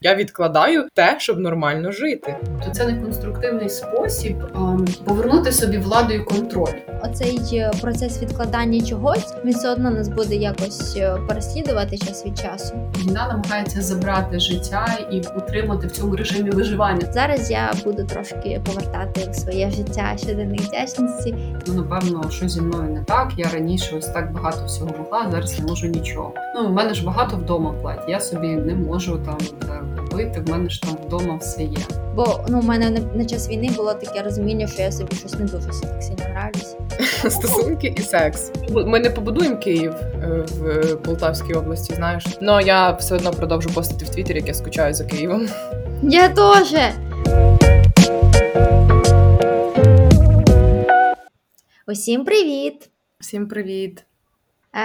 Я відкладаю те, щоб нормально жити. То це не конструктивний спосіб ем, повернути собі владу і контроль. Оцей е, процес відкладання чогось він все одно нас буде якось е, переслідувати час від часу. Війна намагається забрати життя і утримати в цьому режимі виживання. Зараз я буду трошки повертати в своє життя щоденних вдячності. Ну напевно, що зі мною не так. Я раніше ось так багато всього могла, зараз не можу нічого. Ну у мене ж багато вдома плать. Я собі не можу там купити. В мене ж там вдома все є. Бо ну у мене на, на час війни було таке розуміння, що я собі щось не дуже так сильно нравлюсь. Стосунки і секс. Ми не побудуємо Київ е, в Полтавській області, знаєш. Ну я все одно продовжу постити в Твіттері, як я скучаю за Києвом. Я теж! Усім привіт! Всім привіт!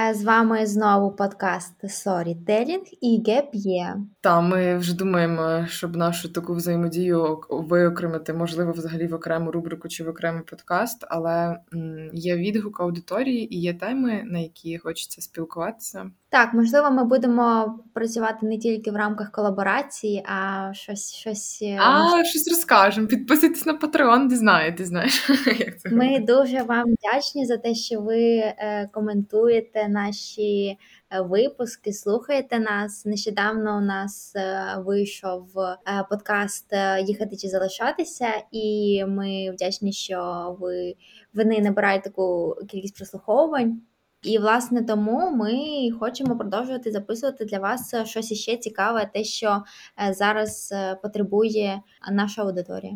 Е, З вами знову подкаст Storytelling і Gap Є. Та ми вже думаємо, щоб нашу таку взаємодію виокремити, можливо, взагалі в окрему рубрику чи в окремий подкаст, але є відгук аудиторії і є теми, на які хочеться спілкуватися. Так, можливо, ми будемо працювати не тільки в рамках колаборації, а щось щось. е, А щось розкажемо. Підписуйтесь на Patreon, дізнаєтесь, знаєш, як це Ми дуже вам вдячні за те, що ви е, коментуєте наші випуски, слухаєте нас. Нещодавно у нас е, вийшов е, подкаст е, Їхати чи залишатися, і ми вдячні, що ви вони набирають таку кількість прослуховувань. І власне тому ми хочемо продовжувати записувати для вас щось іще цікаве, те, що зараз потребує наша аудиторія.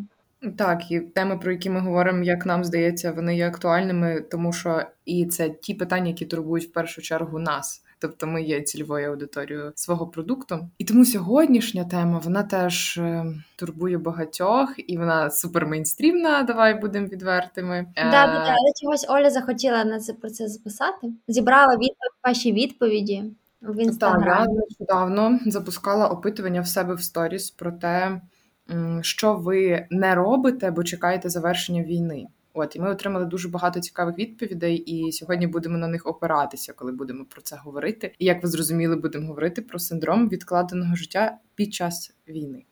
Так, і теми, про які ми говоримо, як нам здається, вони є актуальними, тому що і це ті питання, які турбують в першу чергу нас. Тобто ми є цільовою аудиторією свого продукту. І тому сьогоднішня тема вона теж е, турбує багатьох, і вона супер мейнстрімна. Давай будемо відвертими. Да, да, да. Але чогось Оля захотіла на це про це записати. Зібрала відповідь, ваші відповіді в Так, я нещодавно запускала опитування в себе в сторіс про те, що ви не робите, бо чекаєте завершення війни. От і ми отримали дуже багато цікавих відповідей, і сьогодні будемо на них опиратися, коли будемо про це говорити. І як ви зрозуміли, будемо говорити про синдром відкладеного життя під час війни.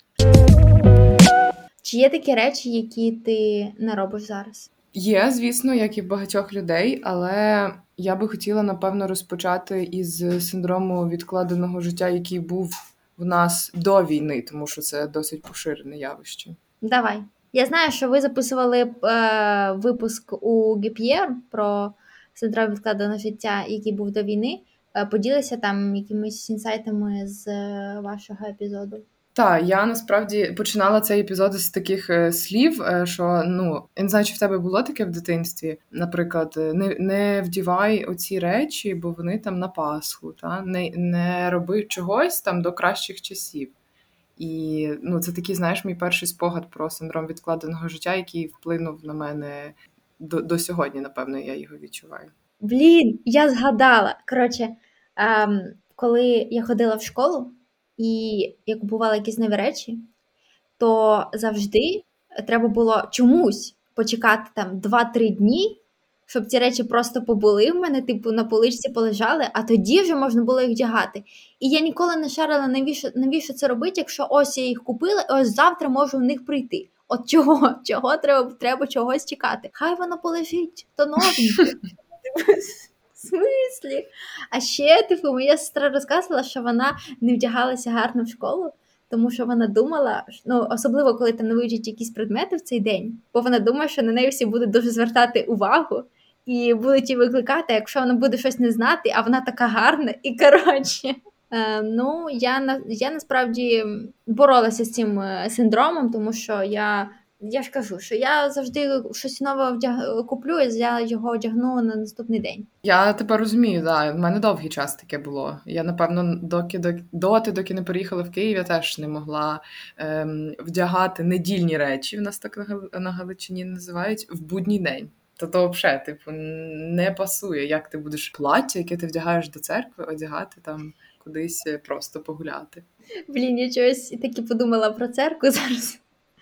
Чи є такі речі, які ти не робиш зараз? Є, звісно, як і в багатьох людей, але я би хотіла напевно розпочати із синдрому відкладеного життя, який був в нас до війни, тому що це досить поширене явище. Давай. Я знаю, що ви записували е, випуск у GPR про синдром відкладеного життя, який був до війни. Е, поділися там якимись інсайтами з е, вашого епізоду. Так, я насправді починала цей епізод з таких е, слів, що ну я не знаю, чи в тебе було таке в дитинстві. Наприклад, не, не вдівай оці речі, бо вони там на Пасху, та не, не роби чогось там до кращих часів. І ну, це такий, знаєш, мій перший спогад про синдром відкладеного життя, який вплинув на мене до, до сьогодні, напевно, я його відчуваю. Блін, я згадала. Коротше, ем, коли я ходила в школу і я купувала якісь нові речі, то завжди треба було чомусь почекати там 2-3 дні, щоб ці речі просто побули в мене, типу, на поличці полежали, а тоді вже можна було їх вдягати. І я ніколи не шарила, навіщо, навіщо це робити, якщо ось я їх купила, і ось завтра можу в них прийти. От чого? Чого треба, треба чогось чекати? Хай воно полежить, то новеньке. В смислі? А ще, типу, моя сестра розказувала, що вона не вдягалася гарно в школу, тому що вона думала, ну особливо коли там не якісь предмети в цей день, бо вона думає, що на неї всі будуть дуже звертати увагу і будуть її викликати, якщо вона буде щось не знати, а вона така гарна і коротше. Е, ну, я я насправді боролася з цим е, синдромом, тому що я я ж кажу, що я завжди щось нове вдяг... куплю, і я його одягну на наступний день. Я тебе розумію, да. В мене довгий час таке було. Я, напевно, доки доки, доти, доки не переїхала в Київ, я теж не могла ем, вдягати недільні речі. В нас так на, Галичині називають в будній день. То то взагалі, типу, не пасує, як ти будеш плаття, яке ти вдягаєш до церкви, одягати там кудись е, просто погуляти. Блін, я чогось таки подумала про церкву зараз.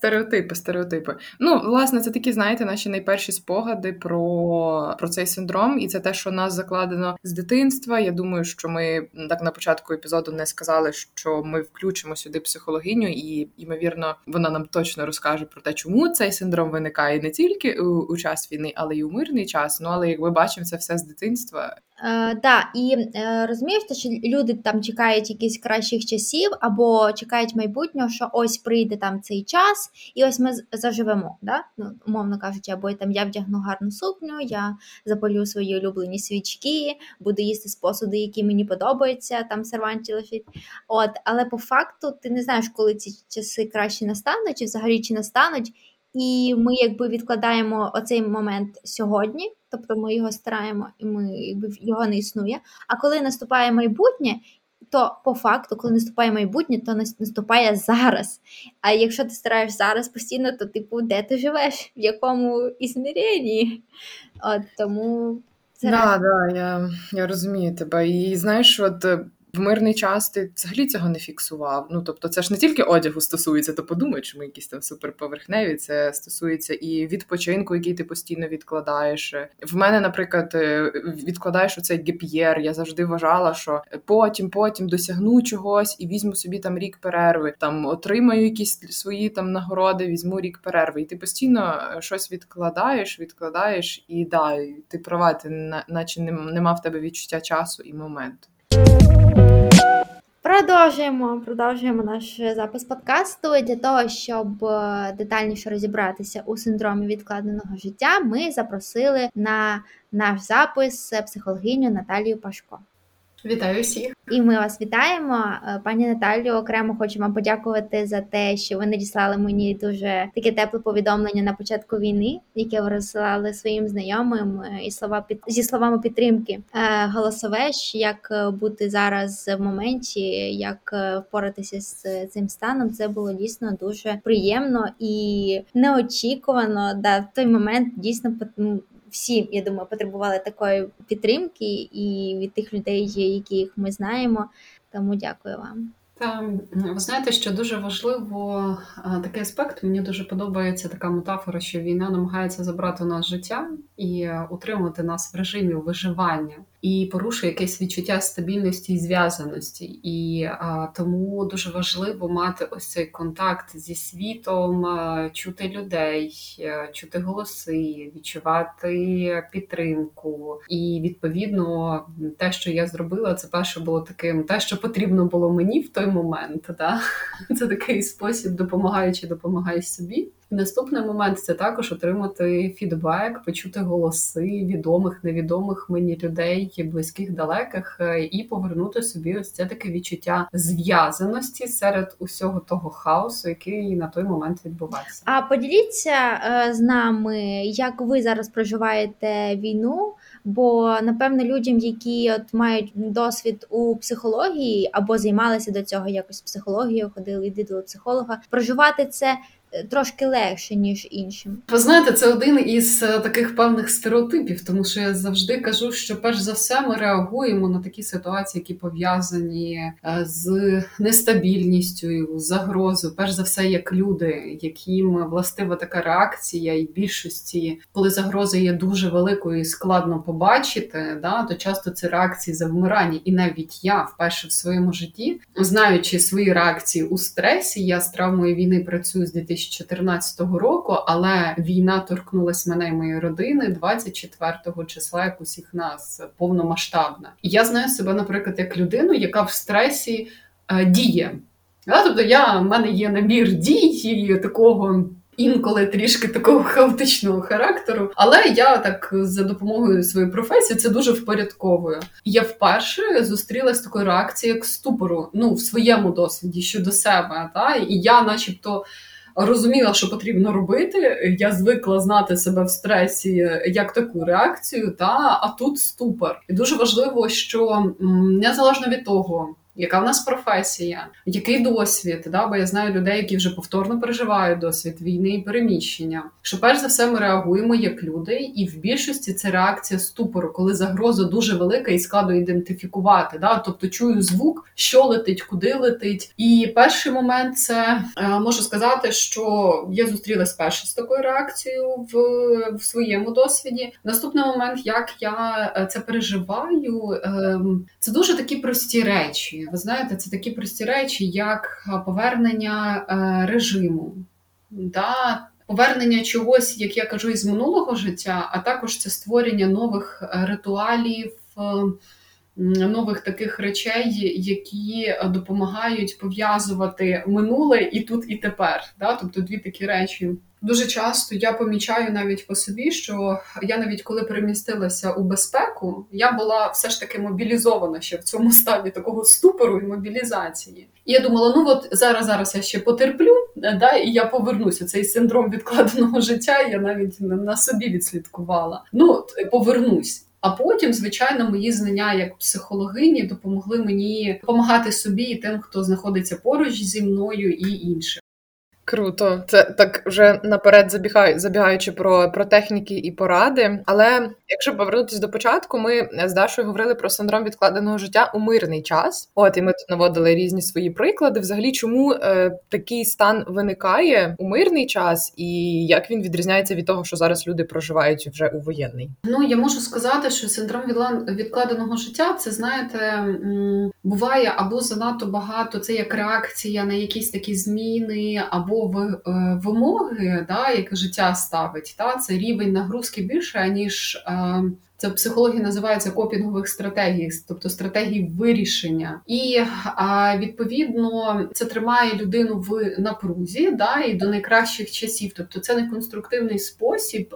Стереотипи, стереотипи. Ну, власне, це такі, знаєте, наші найперші спогади про про цей синдром, і це те, що нас закладено з дитинства. Я думаю, що ми так на початку епізоду не сказали, що ми включимо сюди психологиню, і ймовірно, вона нам точно розкаже про те, чому цей синдром виникає не тільки у, у час війни, але й у мирний час. Ну але як ми бачимо, це все з дитинства. Е, да, і е, розумієш, що люди там чекають якихось кращих часів, або чекають майбутнього, що ось прийде там цей час, і ось ми заживемо. Да? Ну, Умовно кажучи, або там я вдягну гарну сукню, я запалю свої улюблені свічки, буду їсти з посуди, які мені подобаються, там серванті лежить. От, але по факту ти не знаєш, коли ці часи краще настануть, чи взагалі чи настануть. І ми якби відкладаємо оцей момент сьогодні, тобто ми його стараємо, і ми його не існує. А коли наступає майбутнє, то по факту, коли наступає майбутнє, то наступає зараз. А якщо ти стараєш зараз постійно, то типу, де ти живеш, в якому ізміренні? От тому це да, да, я я розумію тебе. І знаєш, от в мирний час ти взагалі цього не фіксував. Ну тобто, це ж не тільки одягу стосується, то подумай, що ми якісь там суперповерхневі. Це стосується і відпочинку, який ти постійно відкладаєш. В мене, наприклад, е, відкладаєш оцей геп'єр. Я завжди вважала, що потім, потім досягну чогось і візьму собі там рік перерви, там отримаю якісь свої там нагороди, візьму рік перерви. І ти постійно е, щось відкладаєш, відкладаєш, і да, ти права, ти наче не мав в тебе відчуття часу і моменту. Продовжуємо продовжуємо наш запис подкасту. Для того, щоб е, детальніше розібратися у синдромі відкладеного життя, ми запросили на наш запис психологиню Наталію Пашко. Вітаю всіх! І ми вас вітаємо. Е, пані Наталію, окремо хочу вам подякувати за те, що ви надіслали мені дуже таке тепле повідомлення на початку війни, яке ви розсилали своїм знайомим е, і слова під зі словами підтримки. Е, голосове як бути зараз в моменті, як впоратися з цим станом. Це було дійсно дуже приємно і неочікувано. Да, в той момент дійсно всі, я думаю, потребували такої підтримки і від тих людей, яких ми знаємо. Тому дякую вам. Та ви знаєте, що дуже важливо такий аспект. Мені дуже подобається така метафора, що війна намагається забрати у нас життя і утримувати нас в режимі виживання і порушує якесь відчуття стабільності і зв'язаності. І а, тому дуже важливо мати ось цей контакт зі світом, чути людей, чути голоси, відчувати підтримку. І відповідно, те, що я зробила, це перше було таким, те, що потрібно було мені в той момент. Да? Це такий спосіб, допомагаючи, допомагай собі. Наступний момент це також отримати фідбек, почути голоси відомих, невідомих мені людей, близьких, далеких, е, і повернути собі ось це таке відчуття зв'язаності серед усього того хаосу, який на той момент відбувався. А поділіться е, з нами, як ви зараз проживаєте війну? Бо напевно людям, які от мають досвід у психології або займалися до цього якось психологією, ходили йди до психолога, проживати це трошки легше, ніж іншим. Ви знаєте, це один із е, таких певних стереотипів, тому що я завжди кажу, що перш за все ми реагуємо на такі ситуації, які пов'язані е, з нестабільністю, загрозою, перш за все, як люди, яким властива така реакція, і більшості, коли загроза є дуже великою і складно побачити, да, то часто це реакції завмирання. І навіть я вперше в своєму житті, знаючи свої реакції у стресі, я з травмою війни працюю з 2000 2014 року, але війна торкнулася мене і моєї родини 24 числа, як усіх нас повномасштабна. І я знаю себе, наприклад, як людину, яка в стресі е, діє. Да? Тобто, я в мене є набір дій такого. Інколи трішки такого хаотичного характеру, але я так за допомогою своєї професії це дуже впорядковую. Я вперше зустрілася з такою реакцією, як ступору, ну в своєму досвіді щодо себе. Та і я, начебто розуміла, що потрібно робити. Я звикла знати себе в стресі як таку реакцію, та а тут ступор. І дуже важливо, що незалежно від того. Яка в нас професія, який досвід, да? бо я знаю людей, які вже повторно переживають досвід війни і переміщення. Що перш за все ми реагуємо як люди, і в більшості це реакція ступору, коли загроза дуже велика і складно ідентифікувати. Да? Тобто чую звук, що летить, куди летить. І перший момент це е, можу сказати, що я зустрілась перше з такою реакцією в, в своєму досвіді. Наступний момент, як я е, це переживаю, е, це дуже такі прості речі. Ви знаєте, це такі прості речі, як повернення е, режиму, да, повернення чогось, як я кажу, із минулого життя, а також це створення нових е, ритуалів. Е, нових таких речей, які допомагають пов'язувати минуле і тут, і тепер. Да? Тобто дві такі речі. Дуже часто я помічаю навіть по собі, що я навіть коли перемістилася у безпеку, я була все ж таки мобілізована ще в цьому стані такого ступору і мобілізації. І я думала, ну от зараз зараз я ще потерплю, да, і я повернуся. Цей синдром відкладеного життя я навіть на собі відслідкувала. Ну повернусь. А потім, звичайно, мої знання як психологині допомогли мені допомагати собі і тим, хто знаходиться поруч зі мною і іншим. Круто, це так вже наперед забігаю, забігаючи про про техніки і поради. Але якщо повернутися до початку, ми з Дашою говорили про синдром відкладеного життя у мирний час. От і ми тут наводили різні свої приклади. Взагалі, чому е, такий стан виникає у мирний час, і як він відрізняється від того, що зараз люди проживають вже у воєнний? Ну я можу сказати, що синдром відкладеного життя це знаєте, буває або занадто багато. Це як реакція на якісь такі зміни, або Е, вимоги, да, яке життя ставить, да, це рівень нагрузки більше, ніж е, це в психології називається копінгових стратегій, тобто стратегії вирішення. І відповідно це тримає людину в напрузі, да, і до найкращих часів. Тобто це не конструктивний спосіб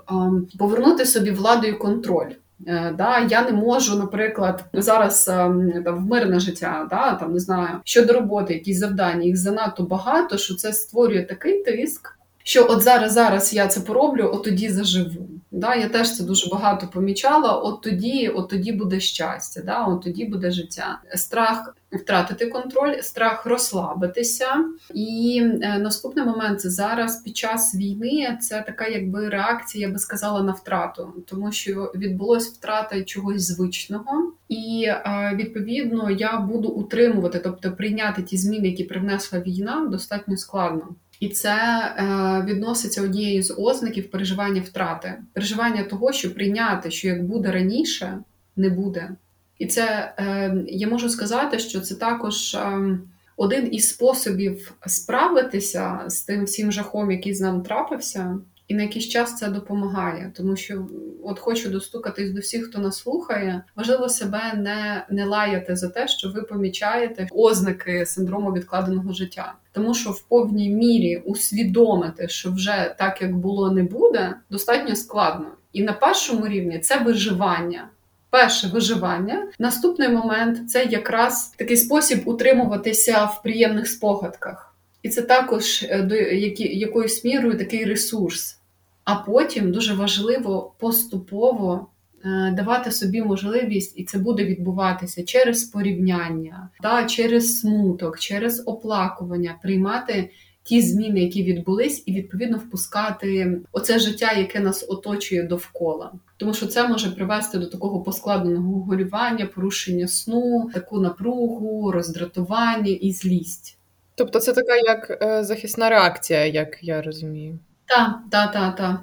повернути собі владу і контроль. Е, да, Я не можу, наприклад, зараз ем, там, в мирне життя, да, там не знаю, щодо роботи, якісь завдання, їх занадто багато, що це створює такий тиск, що от зараз зараз я це пороблю, от тоді заживу. Да, Я теж це дуже багато помічала. От тоді, от тоді буде щастя, да, от тоді буде життя. Страх втратити контроль, страх розслабитися. І е, наступний момент це зараз під час війни це така, якби реакція, я би сказала, на втрату, тому що відбулось втрата чогось звичного, і е, відповідно я буду утримувати, тобто прийняти ті зміни, які привнесла війна, достатньо складно. І це е, відноситься однією з ознаків переживання втрати, переживання того, що прийняти, що як буде раніше, не буде. І це е, я можу сказати, що це також е, один із способів справитися з тим всім жахом, який з нами трапився. І на якийсь час це допомагає, тому що от хочу достукатись до всіх, хто нас слухає. Важливо себе не не лаяти за те, що ви помічаєте ознаки синдрому відкладеного життя, тому що в повній мірі усвідомити, що вже так як було, не буде, достатньо складно. І на першому рівні це виживання. Перше виживання. Наступний момент це якраз такий спосіб утримуватися в приємних спогадках. І це також е, до якоюсь мірою такий ресурс. А потім дуже важливо поступово е, давати собі можливість, і це буде відбуватися через порівняння, та, через смуток, через оплакування, приймати ті зміни, які відбулись, і відповідно впускати оце життя, яке нас оточує довкола. Тому що це може привести до такого поскладеного горювання, порушення сну, таку напругу, роздратування і злість. Тобто це така як е, захисна реакція, як я розумію. Так, так, так, так.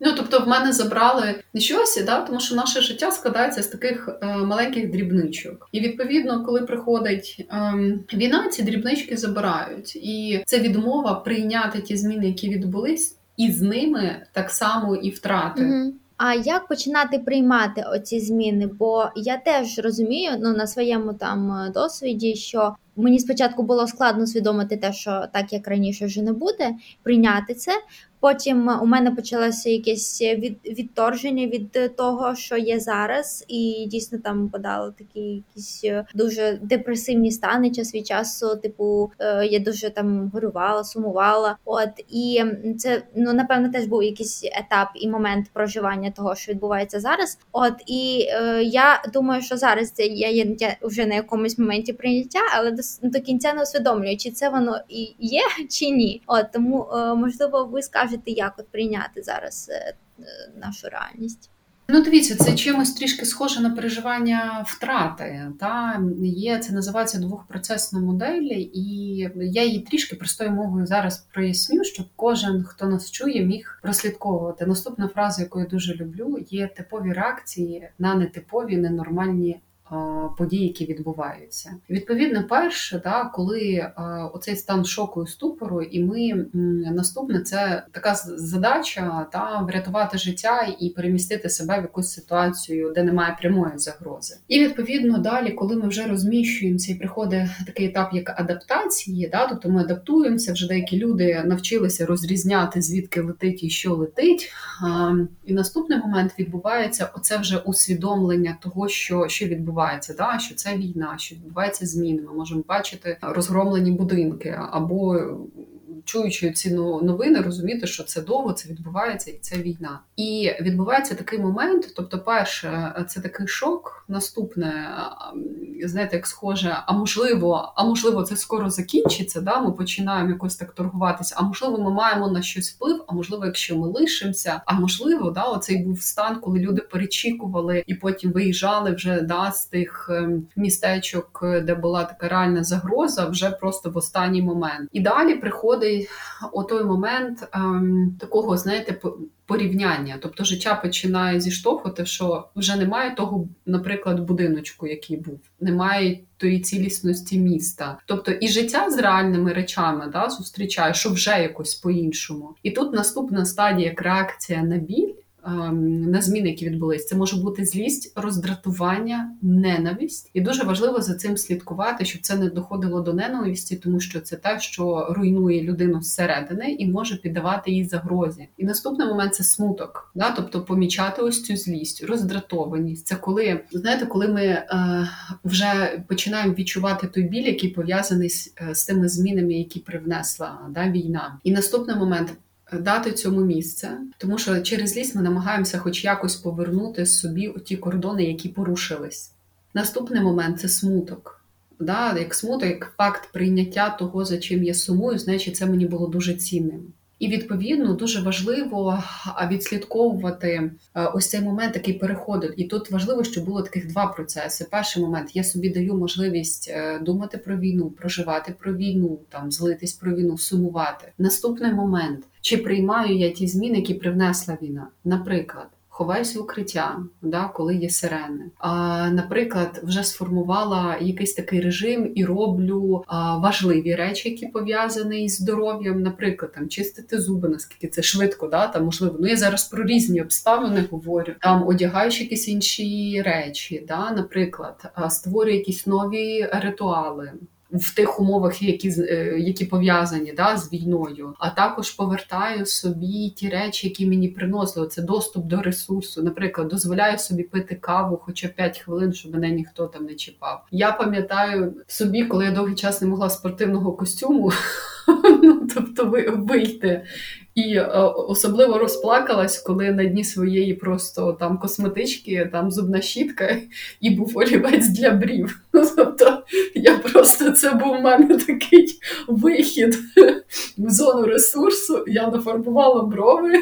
Ну, тобто, в мене забрали не щось, да, тому що наше життя складається з таких е, маленьких дрібничок. І відповідно, коли приходить е, війна, ці дрібнички забирають. І це відмова прийняти ті зміни, які відбулись, і з ними так само і втрати. Угу. А як починати приймати оці зміни? Бо я теж розумію ну, на своєму там досвіді, що мені спочатку було складно усвідомити те, що так як раніше вже не буде, прийняти це. Потім у мене почалося якесь від, відторження від того, що є зараз, і дійсно там подали такі якісь дуже депресивні стани час від часу. Типу, е, я дуже там горювала, сумувала. От і це ну напевно теж був якийсь етап і момент проживання того, що відбувається зараз. От і е, я думаю, що зараз це я є вже на якомусь моменті прийняття, але до, до кінця не усвідомлюю, чи це воно і є, чи ні. От тому е, можливо, ви скажете як от прийняти зараз е, нашу реальність? Ну, дивіться, це чимось трішки схоже на переживання втрати. Та Є це називається двохпроцесна модель, і я її трішки простою мовою зараз проясню, щоб кожен, хто нас чує, міг прослідковувати. Наступна фраза, яку я дуже люблю, є типові реакції на нетипові ненормальні події, які відбуваються. Відповідно, перше, да, коли оцей стан шоку і ступору, і ми наступне це така задача та врятувати життя і перемістити себе в якусь ситуацію, де немає прямої загрози. І відповідно далі, коли ми вже розміщуємося і приходить такий етап, як адаптації, да, тобто ми адаптуємося, вже деякі люди навчилися розрізняти звідки летить і що летить. І наступний момент відбувається оце вже усвідомлення того, що, що відбувається відбувається, да, що це війна, що відбувається зміни. Ми можемо бачити розгромлені будинки або чуючи ці новини, розуміти, що це довго, це відбувається, і це війна. І відбувається такий момент. Тобто, перше, це такий шок. Наступне, знаєте, як схоже, а можливо, а можливо, це скоро закінчиться. Да, Ми починаємо якось так торгуватися. А можливо, ми маємо на щось вплив. А можливо, якщо ми лишимося, а можливо, да, оцей був стан, коли люди перечікували і потім виїжджали вже да, з тих ем, містечок, де була така реальна загроза, вже просто в останній момент. І далі приходить отой момент ем, такого, знаєте, порівняння. Тобто життя починає зіштовхувати, що вже немає того, наприклад, будиночку, який був, немає тої цілісності міста. Тобто і життя з реальними речами да, зустрічає, що вже якось по-іншому. І тут наступна стадія як реакція на біль. Ем, на зміни, які відбулись. Це може бути злість, роздратування, ненависть, і дуже важливо за цим слідкувати, щоб це не доходило до ненависті, тому що це те, що руйнує людину зсередини і може піддавати їй загрозі. І наступний момент це смуток, да, тобто помічати ось цю злість, роздратованість. Це коли знаєте, коли ми е, вже починаємо відчувати той біль, який пов'язаний з, е, з тими змінами, які привнесла да, війна. І наступний момент дати цьому місце, тому що через ліс ми намагаємося хоч якось повернути собі ті кордони, які порушились. Наступний момент це смуток. Да, Як смуток, як факт прийняття того, за чим я сумую, значить це мені було дуже цінним. І відповідно дуже важливо відслідковувати ось цей момент, який переходить. І тут важливо, щоб було таких два процеси. Перший момент я собі даю можливість е, думати про війну, проживати про війну, там злитись про війну, сумувати. Наступний момент чи приймаю я ті зміни, які привнесла війна, наприклад ховаюсь в укриття, да, коли є сирени. А, Наприклад, вже сформувала якийсь такий режим і роблю а, важливі речі, які пов'язані із здоров'ям, наприклад, там чистити зуби, наскільки це швидко, да, там можливо. Ну я зараз про різні обставини говорю. Там одягаючи якісь інші речі, да, наприклад, створюю якісь нові ритуали в тих умовах, які е, які пов'язані да, з війною, а також повертаю собі ті речі, які мені приносили. Це доступ до ресурсу. Наприклад, дозволяю собі пити каву, хоча 5 хвилин, щоб мене ніхто там не чіпав. Я пам'ятаю собі, коли я довгий час не могла спортивного костюму, ну тобто вийти і е, особливо розплакалась, коли на дні своєї просто там косметички, там зубна щітка і був олівець для брів. Тобто я просто це був у мене такий вихід в зону ресурсу. Я нафарбувала брови,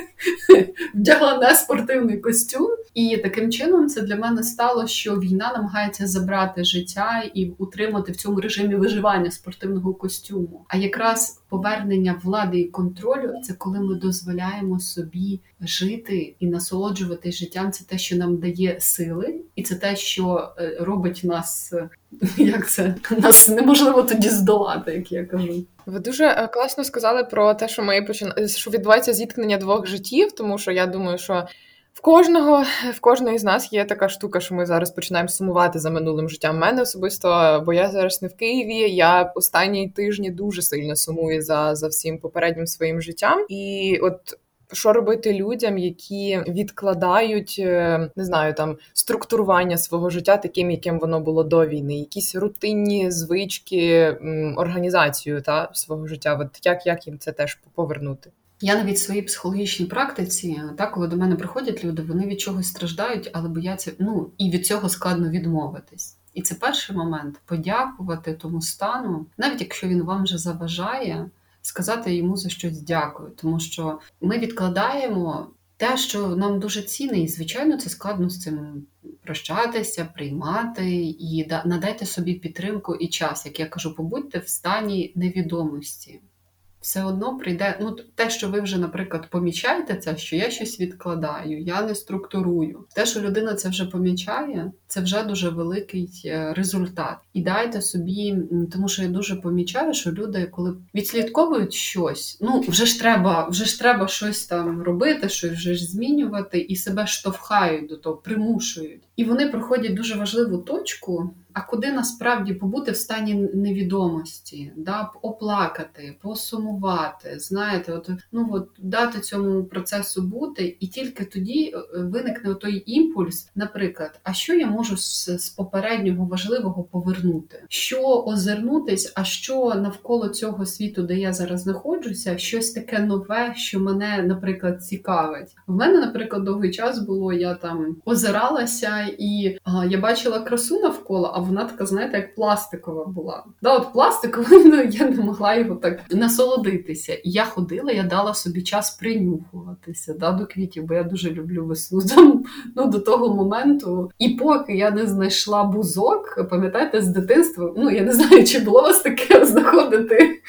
вдягла неспортивний костюм, і таким чином це для мене стало, що війна намагається забрати життя і утримати в цьому режимі виживання спортивного костюму. А якраз повернення влади і контролю це коли ми дозволяємо собі жити і насолоджувати життям. Це те, що нам дає сили, і це те, що е, робить нас, е, як це нас неможливо тоді здолати, як я кажу. Ви дуже е, класно сказали про те, що ми почина... що відбувається зіткнення двох життів, тому що я думаю, що В кожного в кожної з нас є така штука, що ми зараз починаємо сумувати за минулим життям. Мене особисто, бо я зараз не в Києві. Я останні тижні дуже сильно сумую за за всім попереднім своїм життям. І от що робити людям, які відкладають е, не знаю там структурування свого життя, таким, яким воно було до війни, якісь рутинні звички, організацію та свого життя. От як, як їм це теж повернути? Я навіть в своїй психологічній практиці, так, коли до мене приходять люди, вони від чогось страждають, але бояться, ну і від цього складно відмовитись. І це перший момент подякувати тому стану, навіть якщо він вам вже заважає, сказати йому за щось дякую, тому що ми відкладаємо те, що нам дуже цінне, і звичайно, це складно з цим прощатися, приймати і надайте собі підтримку і час. Як я кажу, побудьте в стані невідомості все одно прийде. Ну, те, що ви вже, наприклад, помічаєте це, що я щось відкладаю, я не структурую. Те, що людина це вже помічає, це вже дуже великий е, результат. І дайте собі, тому що я дуже помічаю, що люди, коли відслідковують щось, ну вже ж треба, вже ж треба щось там робити, щось вже ж змінювати, і себе штовхають до того, примушують. І вони проходять дуже важливу точку. А куди насправді побути в стані невідомості, да, оплакати, посумувати, знаєте, от ну от дати цьому процесу бути, і тільки тоді е, виникне той імпульс, наприклад, а що я можу з, з попереднього важливого повернути? Що озирнутись, а що навколо цього світу, де я зараз знаходжуся, щось таке нове, що мене, наприклад, цікавить. В мене, наприклад, довгий час було, я там озиралася і а, я бачила красу навколо вона така, знаєте, як пластикова була. Да, от пластикова, ну я не могла його так насолодитися. І я ходила, я дала собі час принюхуватися да, до квітів, бо я дуже люблю весну. Там, ну, До того моменту. І поки я не знайшла бузок, пам'ятаєте, з дитинства, ну я не знаю, чи було у вас таке знаходити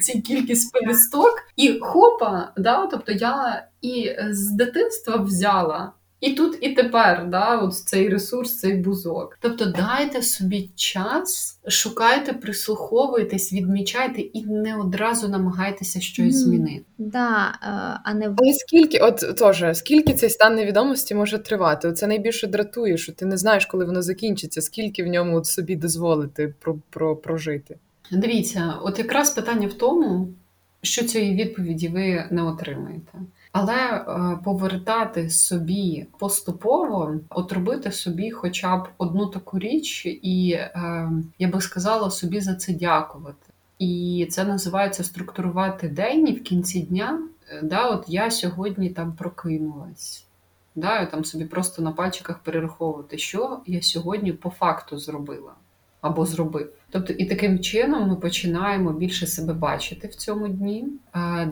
ці кількість пелісток. І хопа, да, тобто я і з дитинства взяла. І тут, і тепер, да, от цей ресурс, цей бузок. Тобто дайте собі час, шукайте, прислуховуйтесь, відмічайте і не одразу намагайтеся щось mm. змінити. Да, е, а не Але скільки, от теж, скільки цей стан невідомості може тривати? Це найбільше дратує, що ти не знаєш, коли воно закінчиться, скільки в ньому от собі дозволити про, про, прожити. Дивіться, от якраз питання в тому, що цієї відповіді ви не отримаєте. Але е, повертати собі поступово, от робити собі хоча б одну таку річ, і е, я би сказала собі за це дякувати. І це називається структурувати день і в кінці дня. Е, да, От я сьогодні там прокинулась. Да, там собі просто на пальчиках перераховувати, що я сьогодні по факту зробила або зробив. Тобто, і таким чином ми починаємо більше себе бачити в цьому дні.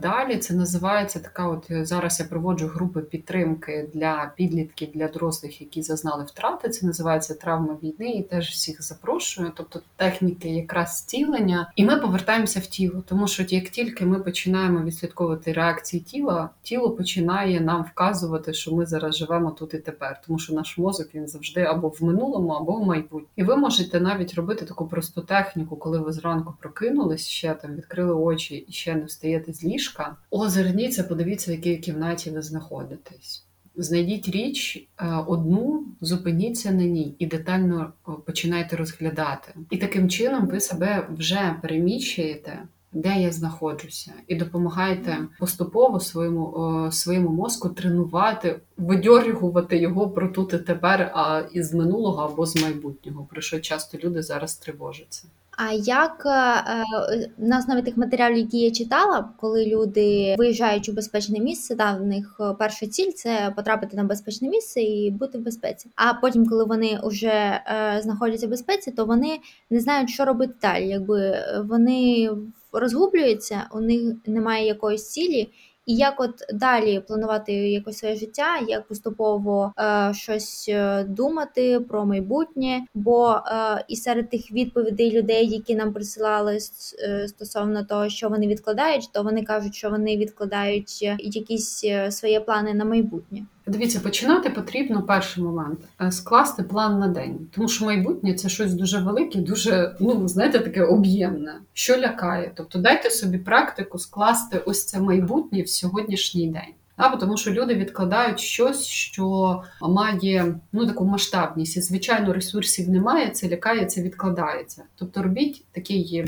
Далі це називається така. От е, зараз я проводжу групи підтримки для підлітків, для дорослих, які зазнали втрати. Це називається травма війни, і теж всіх запрошую. Тобто техніки якраз зцілення, і ми повертаємося в тіло, тому що як тільки ми починаємо відслідковувати реакції тіла, тіло починає нам вказувати, що ми зараз живемо тут і тепер, тому що наш мозок він завжди або в минулому, або в майбутньому. І ви можете навіть робити таку просту техніку, коли ви зранку прокинулись, ще там відкрили очі і ще не встаєте з ліжка. Озирніться, подивіться, в якій кімнаті ви знаходитесь. Знайдіть річ е, одну, зупиніться на ній і детально починайте розглядати. І таким чином ви себе вже переміщуєте, де я знаходжуся, і допомагаєте поступово своєму своєму мозку тренувати, видьоргувати його про тут і тепер, а із минулого або з майбутнього, про що часто люди зараз тривожаться. А як е, е, у нас навіть тих матеріалів, які я читала, коли люди виїжджають у безпечне місце, да, в них е, перша ціль це потрапити на безпечне місце і бути в безпеці. А потім, коли вони вже знаходяться в безпеці, то вони не знають, що робити далі. Якби вони розгублюються, у них немає якоїсь цілі. І як от далі планувати якось своє життя, як поступово е, щось е, думати про майбутнє? Бо е, і серед тих відповідей людей, які нам присилали е, стосовно того, що вони відкладають, то вони кажуть, що вони відкладають е, якісь свої плани на майбутнє. Дивіться, починати потрібно перший момент е, скласти план на день, тому що майбутнє це щось дуже велике, дуже ну знаєте, таке об'ємне, що лякає. Тобто дайте собі практику скласти ось це майбутнє в сьогоднішній день. А, тому що люди відкладають щось, що має ну таку масштабність, і звичайно ресурсів немає. Це лякає, це відкладається. Тобто робіть такий,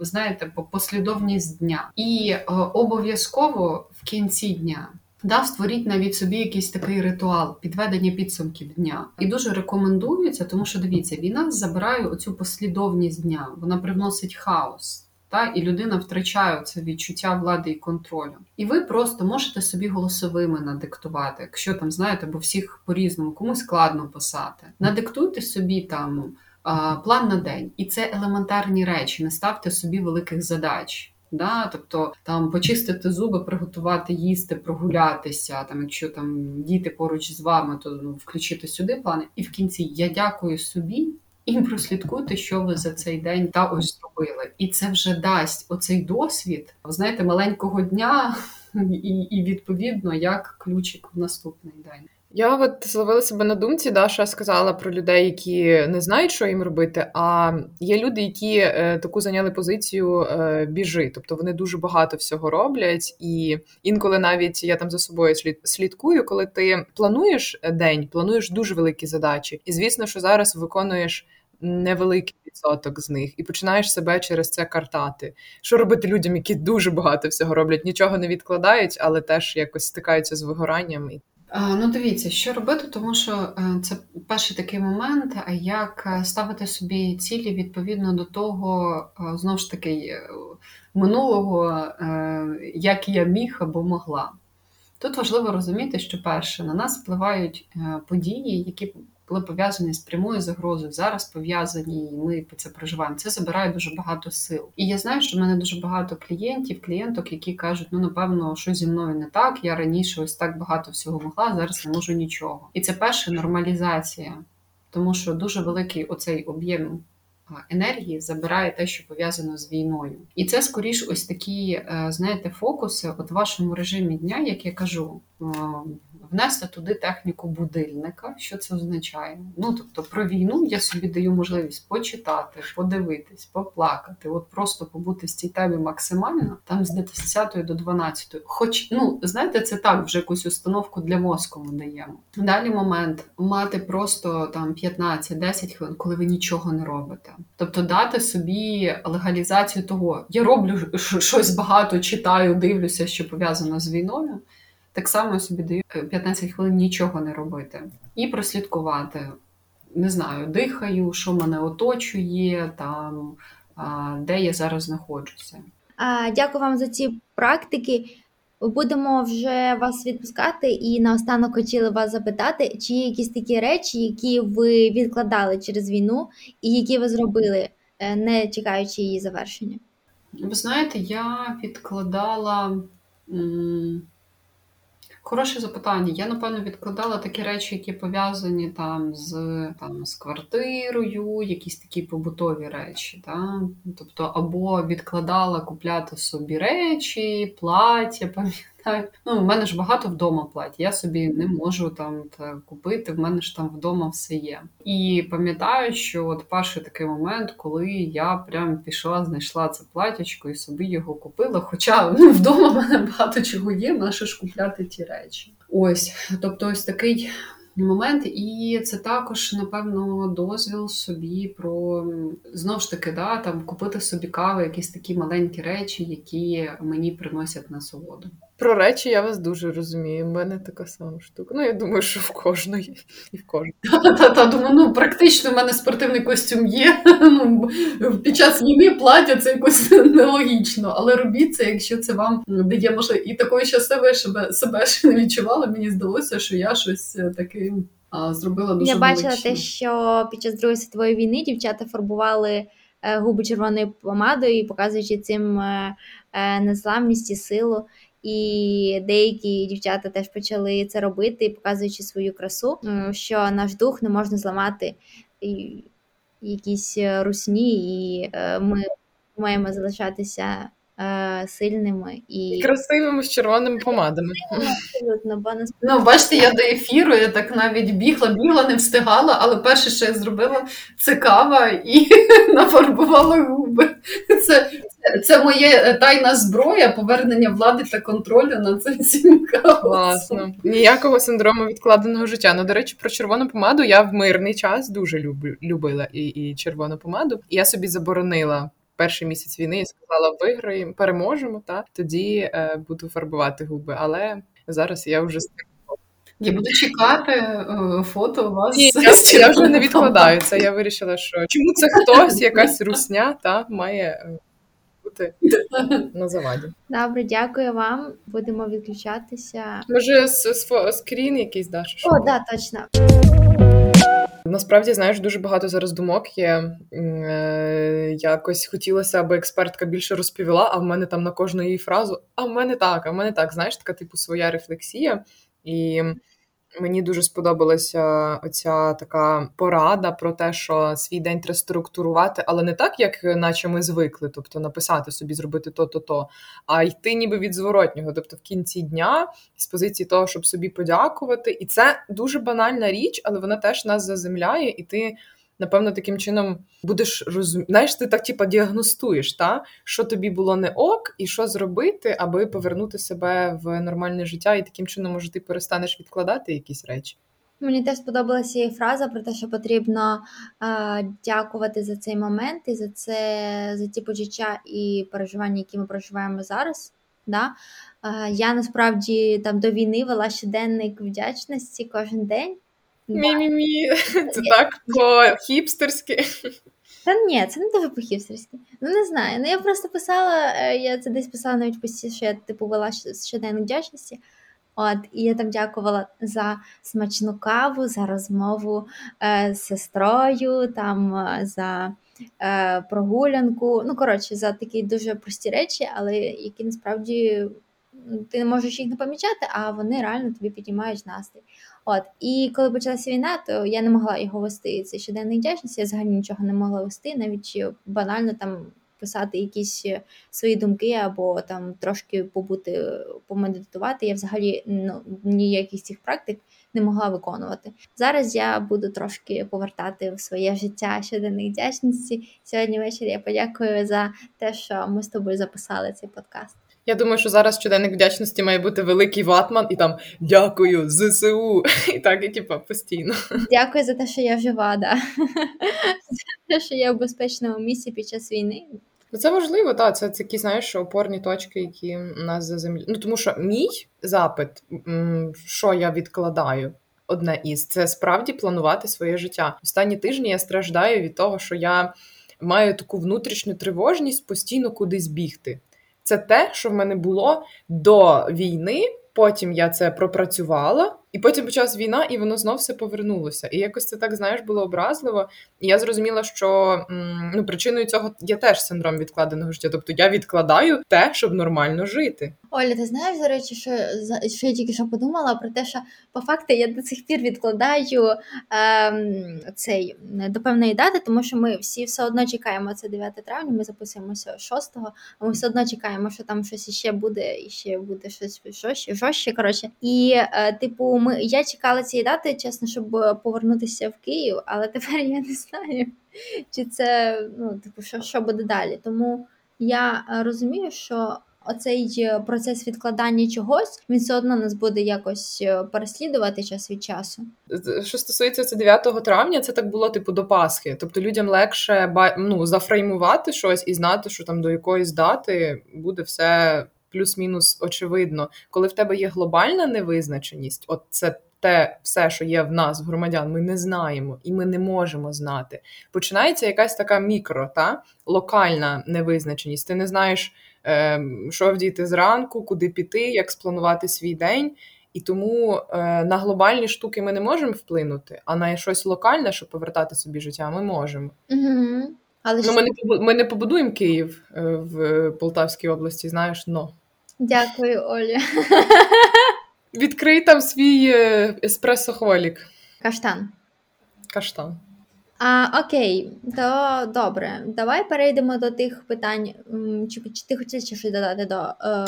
знаєте, послідовність дня, і е, обов'язково в кінці дня. Да, створіть навіть собі якийсь такий ритуал підведення підсумків дня. І дуже рекомендується, тому що дивіться, війна забирає оцю послідовність дня, вона привносить хаос. Та і людина втрачає це відчуття влади і контролю. І ви просто можете собі голосовими надиктувати, якщо там знаєте, бо всіх по-різному комусь складно писати. Надиктуйте собі там план на день, і це елементарні речі. Не ставте собі великих задач. Да, тобто там почистити зуби, приготувати їсти, прогулятися. Там, якщо там діти поруч з вами, то ну, включити сюди плани. І в кінці я дякую собі і прослідкуйте, що ви за цей день та ось зробили. І це вже дасть оцей досвід, знаєте, маленького дня, і, і відповідно як ключик в наступний день. Я от зловила себе на думці, Даша сказала про людей, які не знають, що їм робити. А є люди, які е, таку зайняли позицію е, біжи, тобто вони дуже багато всього роблять, і інколи навіть я там за собою слід, слідкую, коли ти плануєш день, плануєш дуже великі задачі, і звісно, що зараз виконуєш невеликий відсоток з них, і починаєш себе через це картати. Що робити людям, які дуже багато всього роблять, нічого не відкладають, але теж якось стикаються з вигоранням. Ну, дивіться, що робити, тому що е, це перший такий момент, як е, ставити собі цілі відповідно до того, е, знову ж таки, минулого, як я міг або могла. Тут важливо розуміти, що перше на нас впливають події, які були пов'язані з прямою загрозою, зараз пов'язані, і ми це проживаємо. Це забирає дуже багато сил. І я знаю, що в мене дуже багато клієнтів, клієнток, які кажуть, ну напевно, що зі мною не так. Я раніше ось так багато всього могла, зараз не можу нічого. І це перша нормалізація, тому що дуже великий оцей об'єм. Енергії забирає те, що пов'язано з війною, і це скоріш ось такі, е, знаєте, фокуси от в вашому режимі дня, як я кажу, внести туди техніку будильника. Що це означає? Ну тобто про війну я собі даю можливість почитати, подивитись, поплакати, от просто побути з цій темі максимально, там з 10 до 12. Хоч, ну знаєте, це так, вже якусь установку для мозку ми даємо. Далі момент мати просто там 15-10 хвилин, коли ви нічого не робите. Тобто дати собі легалізацію того, я роблю щось багато, читаю, дивлюся, що пов'язано з війною. Так само собі даю 15 е, хвилин нічого не робити і прослідкувати. Не знаю, дихаю, що мене оточує, там де я зараз знаходжуся. Дякую вам за ці практики. Будемо вже вас відпускати, і наостанок хотіли вас запитати, чи є якісь такі речі, які ви відкладали через війну, і які ви зробили, е, не чекаючи її завершення? Ви знаєте, я відкладала. Хороше запитання. Я, напевно, відкладала такі речі, які пов'язані там з там, з квартирою, якісь такі побутові речі. Да? Тобто, або відкладала купляти собі речі, плаття, пам'ятаю. Ну, в мене ж багато вдома плать. Я собі не можу там та, купити. В мене ж там вдома все є. І пам'ятаю, що от перший такий момент, коли я прям пішла, знайшла це платячко і собі його купила. Хоча ну, вдома в мене багато чого є, наше ж купляти ті речі. Ось, тобто, ось такий момент, і це також, напевно, дозвіл собі про знову ж таки, да, там купити собі кави, якісь такі маленькі речі, які мені приносять насолоду. Про речі я вас дуже розумію. У мене така сама штука. Ну, я думаю, що в кожної і в кожної. Та-та, думаю, ну практично в мене спортивний костюм є. Ну, Під час війни плаття це якось нелогічно, але робіть це, якщо це вам дає можливість. І такої щасливої себе себе ще не відчувала. Мені здалося, що я щось е, таке зробила дуже Я бачила те, що під час Другої світової війни дівчата фарбували е, губи червоною помадою, показуючи цим е, незламність і силу. І деякі дівчата теж почали це робити, показуючи свою красу, що наш дух не можна зламати якісь русні, і ми маємо залишатися е, сильними і І красивими з червоними помадами. абсолютно, бо нас Ну, бачите, я до ефіру, я так навіть бігла, бігла, не встигала, але перше, що я зробила, це кава і нафарбувала губи. Це, це, це моє тайна зброя, повернення влади та контролю над цим всім. Класно. Ніякого синдрому відкладеного життя. Ну, до речі, про червону помаду я в мирний час дуже люблю, любила і, і червону помаду. І я собі заборонила. Перший місяць війни і сказала, виграємо, переможемо, та тоді е, буду фарбувати губи. Але зараз я вже з Я буду чекати е, фото у вас. Ні, я, я вже не відкладаю це. Я вирішила, що чому це хтось, якась русня, та має е, бути на заваді. добре, дякую вам. Будемо відключатися. Може, скрін якийсь даш? О, да, точно. Насправді, знаєш, дуже багато зараз думок є. Е, якось хотілося, аби експертка більше розповіла, а в мене там на кожну її фразу, а в мене так, а в мене так. Знаєш, така типу своя рефлексія. І мені дуже сподобалася оця така порада про те, що свій день треба структурувати, але не так, як наче ми звикли, тобто написати собі, зробити то-то, то, а йти ніби від зворотнього, тобто в кінці дня з позиції того, щоб собі подякувати. І це дуже банальна річ, але вона теж нас заземляє, і ти. Напевно, таким чином будеш розум... Знаєш, ти так типа діагностуєш, та? що тобі було не ок, і що зробити, аби повернути себе в нормальне життя, і таким чином, може, ти перестанеш відкладати якісь речі. Мені теж сподобалася її фраза про те, що потрібно е, дякувати за цей момент і за це за ті почуття і переживання, які ми проживаємо зараз. Да? Е, я насправді там до війни вела щоденник вдячності кожен день. Мі-мі-мі, це так по-хіпстерськи. Та ні, це не дуже по-хіпстерськи. Ну не знаю. Ну я просто писала, е, я це десь писала навіть в пості, що я типу вела щоденник вдячності. От, і я там дякувала за смачну каву, за розмову е, з сестрою, там е, за е, прогулянку. Ну, коротше, за такі дуже прості речі, але які насправді ти не можеш їх не помічати, а вони реально тобі піднімають настрій. От, і коли почалася війна, то я не могла його вести. Цей щоденний вдячність, я взагалі нічого не могла вести, навіть е, банально там писати якісь е, свої думки або там трошки побути, е, помедитувати. Я взагалі ну, ніяких цих практик не могла виконувати. Зараз я буду трошки повертати в своє життя щоденної вдячності. Сьогодні ввечері я подякую за те, що ми з тобою записали цей подкаст. Я думаю, що зараз щоденник вдячності має бути великий ватман і там дякую, ЗСУ. І так, і типа постійно. Дякую за те, що я жива, да. за те, що я в безпечному місці під час війни. Ну, Це важливо, так. Це такі, знаєш, опорні точки, які нас заземлюють. Ну тому що мій запит, що я відкладаю. Одне із це справді планувати своє життя. Останні тижні я страждаю від того, що я маю таку внутрішню тривожність постійно кудись бігти. Це те, що в мене було до війни. Потім я це пропрацювала, і потім почалась війна, і воно знов все повернулося. І якось це так знаєш було образливо. І я зрозуміла, що ну причиною цього є теж синдром відкладеного життя. Тобто я відкладаю те, щоб нормально жити. Оля, ти знаєш, до речі, що, що я тільки що подумала про те, що по факту я до цих пір відкладаю ем, цей е, до певної дати, тому що ми всі все одно чекаємо це 9 травня, ми записуємося 6-го, а ми все одно чекаємо, що там щось іще буде, і ще буде щось жорстче, жорстче коротше. І, е, типу, ми, я чекала цієї дати, чесно, щоб повернутися в Київ, але тепер я не знаю, чи це ну, типу, що, що буде далі. Тому я е, розумію, що оцей е, процес відкладання чогось він все одно нас буде якось е, переслідувати час від часу. Що стосується це 9 травня, це так було типу до Пасхи. Тобто людям легше ну, зафреймувати щось і знати, що там до якоїсь дати буде все плюс-мінус очевидно. Коли в тебе є глобальна невизначеність, от це те все, що є в нас, громадян, ми не знаємо і ми не можемо знати. Починається якась така мікро, та локальна невизначеність. Ти не знаєш, що вдіти зранку, куди піти, як спланувати свій день. І тому е, на глобальні штуки ми не можемо вплинути, а на щось локальне, щоб повертати собі життя, ми можемо. Угу. Але Ну, ми не ми не побудуємо Київ е, в Полтавській області, знаєш, но дякую, Олі. відкрий там свій е, еспресо-хвалік. Каштан. Каштан. А, Окей, то добре. Давай перейдемо до тих питань. Чи, чи ти ще щось додати до. Е...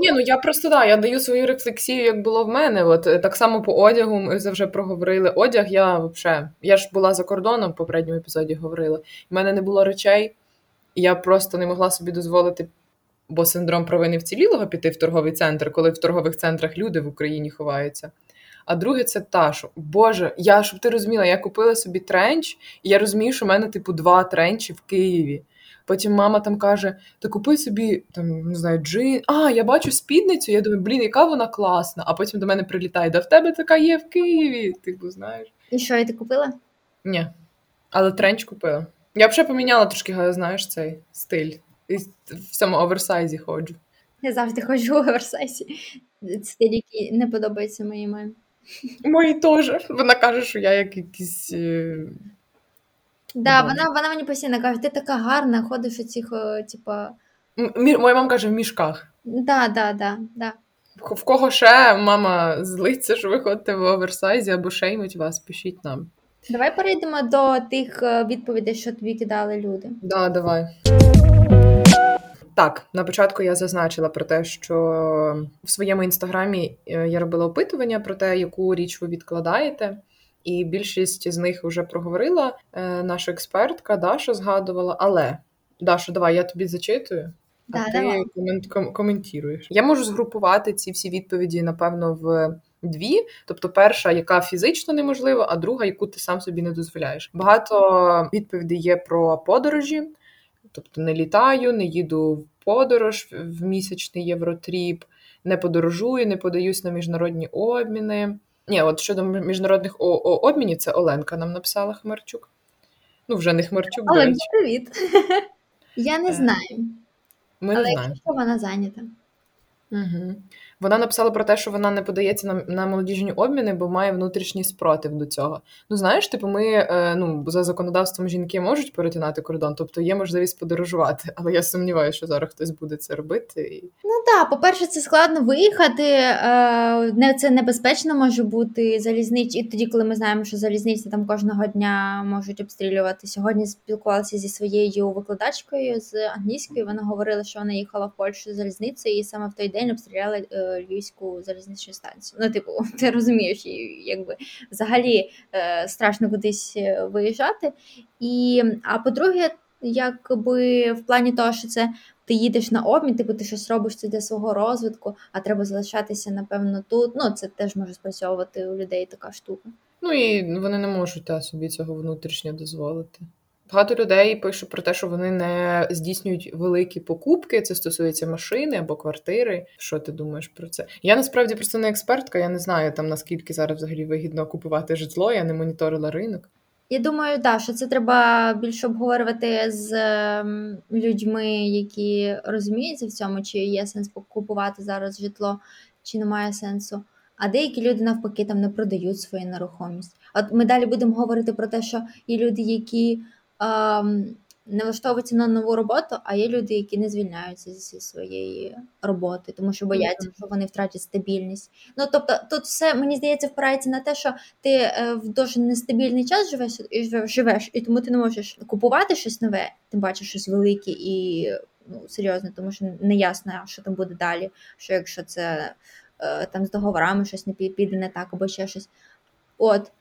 Ні, ну я просто да, я даю свою рефлексію, як було в мене. От е, так само по одягу ми вже проговорили. Одяг я взагалі, я ж була за кордоном в попередньому епізоді говорила. У мене не було речей, я просто не могла собі дозволити, бо синдром провини вцілілого піти в торговий центр, коли в торгових центрах люди в Україні ховаються. А друге, це Ташу. Боже, я щоб ти розуміла, я купила собі тренч, і я розумію, що в мене, типу, два тренчі в Києві. Потім мама там каже: Та купи собі там, не знаю, джин. А, я бачу спідницю. Я думаю, блін, яка вона класна. А потім до мене прилітає, да в тебе така є в Києві. Типу, знаєш. І що, і ти купила? Ні. Але тренч купила. Я б ще поміняла трошки, знаєш, цей стиль. І в цьому оверсайзі ходжу. Я завжди ходжу в оверсайзі. Стиль, який не подобається моїй мамі. Мої теж. Вона каже, що я як якийсь. Е... Да, вона вона мені постійно каже, ти така гарна, ходиш у цих, типа. Мі... Моя мама каже, в мішках. Да, да, да, да. В кого ще мама злиться, що ви ходите в оверсайзі або шеймить вас, пишіть нам. Давай перейдемо до тих е, відповідей, що тобі кидали люди. Да, давай. Так, на початку я зазначила про те, що в своєму інстаграмі е, я робила опитування про те, яку річ ви відкладаєте. І більшість з них вже проговорила е, наша експертка, Даша згадувала. Але Даша, давай я тобі зачитую, да, а ти комент, ком, коментуєш. Я можу згрупувати ці всі відповіді, напевно, в дві. Тобто, перша, яка фізично неможлива, а друга, яку ти сам собі не дозволяєш. Багато відповідей є про подорожі. Тобто не літаю, не їду в подорож в місячний євротріп, не подорожую, не подаюсь на міжнародні обміни. Ні, от щодо міжнародних обмінів, це Оленка нам написала Хмарчук. Ну, вже не Хмарчук, до речі. привіт. Я не е, знаю. Ми Але не знаємо. якщо вона зайнята. Угу. Вона написала про те, що вона не подається на на молодіжні обміни, бо має внутрішній спротив до цього. Ну знаєш, типу, ми е, ну за законодавством жінки можуть перетинати кордон, тобто є можливість подорожувати. Але я сумніваюся, що зараз хтось буде це робити. Ну так, по-перше, це складно виїхати. Е, не це небезпечно може бути залізниць. І тоді, коли ми знаємо, що залізниці там кожного дня можуть обстрілювати. Сьогодні спілкувалася зі своєю викладачкою з англійської. Вона говорила, що вона їхала в Польщу залізницею, і саме в той день обстріляли. Е, Львівську залізничну станцію. Ну, типу, ти розумієш, якби взагалі е, страшно кудись е, виїжджати. І, А по-друге, якби в плані того, що це ти їдеш на обмін, типу ти щось робиш це для свого розвитку, а треба залишатися, напевно, тут. Ну, це теж може спрацьовувати у людей така штука. Ну і вони не можуть та, собі цього внутрішньо дозволити. Багато людей пишуть про те, що вони не здійснюють великі покупки. Це стосується машини або квартири. Що ти думаєш про це? Я насправді просто не експертка. Я не знаю там наскільки зараз взагалі вигідно купувати житло. Я не моніторила ринок. Я думаю, да, що це треба більше обговорювати з ем, людьми, які розуміються в цьому, чи є сенс купувати зараз житло, чи немає сенсу. А деякі люди навпаки там не продають свою нерухомість. От ми далі будемо говорити про те, що є люди, які не влаштовуються на нову роботу, а є люди, які не звільняються зі своєї роботи, тому що бояться, що вони втратять стабільність. Ну тобто, тут все мені здається впирається на те, що ти е, в дуже нестабільний час живеш і живеш, і тому ти не можеш купувати щось нове, тим бачиш щось велике і ну серйозне, тому що не ясно, що там буде далі. Що якщо це е, там з договорами щось не піде не так, або ще щось. От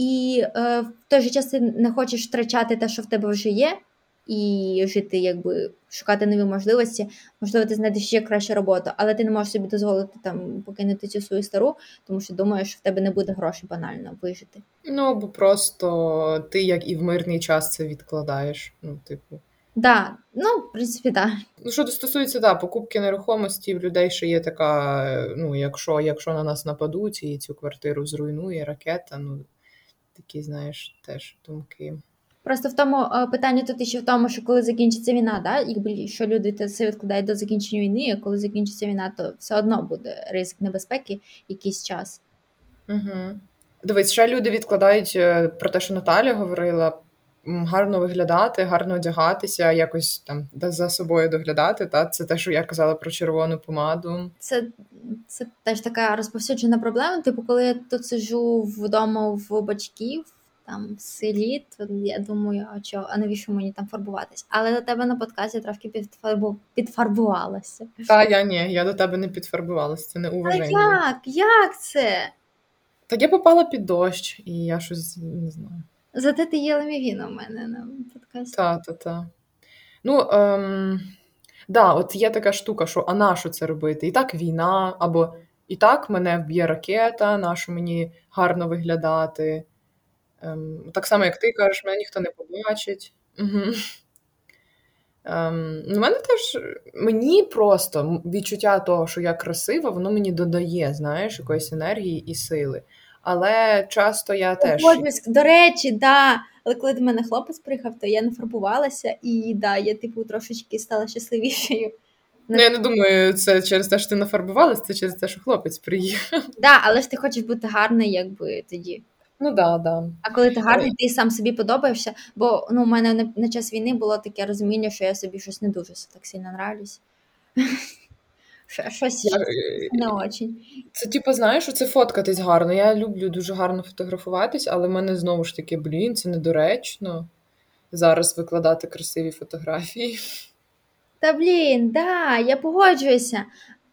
і е, в той же час ти не хочеш втрачати те, що в тебе вже є, і жити, якби шукати нові можливості. Можливо, ти знайдеш ще кращу роботу, але ти не можеш собі дозволити там покинути цю свою стару, тому що думаєш, що в тебе не буде грошей банально вижити. Ну бо просто ти, як і в мирний час, це відкладаєш. Ну, типу. Да, ну, в принципі, так. Да. Ну, що стосується да, покупки нерухомості, в людей ще є така: ну, якщо якщо на нас нападуть і цю квартиру зруйнує ракета, ну такі, знаєш, теж думки. Просто в тому е, питання тут ще в тому, що коли закінчиться війна, да, якби що люди це відкладають до закінчення війни, а коли закінчиться війна, то все одно буде ризик небезпеки якийсь час. Угу. Дивись, ще люди відкладають е, про те, що Наталя говорила. Гарно виглядати, гарно одягатися, якось там за собою доглядати. Та це те, що я казала про червону помаду. Це це теж така розповсюджена проблема. Типу, коли я тут сижу вдома в батьків, там в селі, то я думаю, а чого, а навіщо мені там фарбуватись? Але до тебе на подкасті трошки підфарбу, підфарбувалася. Та я ні, я до тебе не підфарбувалася, це не А як? Як це? Так я попала під дощ, і я щось не знаю. Зате ти їла мівіна у мене на подкасті. Та, та, та. Ну, ем, да, от є така штука, що а на що це робити? І так війна, або і так мене вб'є ракета, на що мені гарно виглядати. Ем, так само, як ти кажеш, мене ніхто не побачить. Угу. Ем, ну, мене теж мені просто відчуття того, що я красива, воно мені додає, знаєш, якоїсь енергії і сили. Але часто я теж. Погоджуюсь. До речі, да. Але коли до мене хлопець приїхав, то я не фарбувалася, і да, я типу трошечки стала щасливішою. Ну, я не думаю, це через те, що ти нафарбувалась, це через те, що хлопець приїхав. Да, але ж ти хочеш бути гарний, якби тоді. Ну да, да. А коли ти гарний, ти сам собі подобаєшся. Бо ну, у мене на, на час війни було таке розуміння, що я собі щось не дуже так сильно нравлюсь. Щось Я, не очень. Це, типу, знаєш, це фоткатись гарно. Я люблю дуже гарно фотографуватись, але в мене знову ж таки, блін, це недоречно зараз викладати красиві фотографії. Та блін, да, я погоджуюся.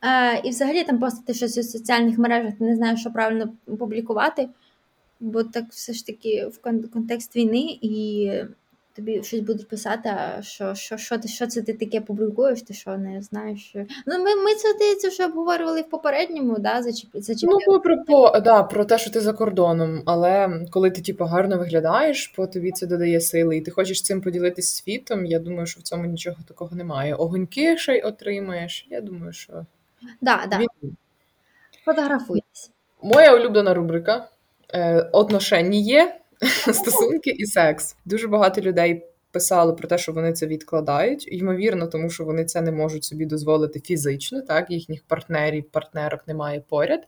Е, і взагалі там просто ти щось у соціальних мережах ти не знаєш, що правильно публікувати, бо так все ж таки в контекст війни, і тобі щось будуть писати, а що, що, що, ти, що це ти таке публікуєш, ти що не знаєш. Що... Ну, ми, ми це здається, вже обговорювали в попередньому, да, зачіп, зачіпляли. Ну, про, про, да, про те, що ти за кордоном, але коли ти типу, гарно виглядаєш, по тобі це додає сили, і ти хочеш цим поділитися світом, я думаю, що в цьому нічого такого немає. Огоньки ще й отримаєш. Я думаю, що Да, да, він фотографуйтесь. Моя улюблена рубрика е, отношення, стосунки і секс. Дуже багато людей писали про те, що вони це відкладають. Ймовірно, тому що вони це не можуть собі дозволити фізично, так їхніх партнерів, партнерок немає поряд.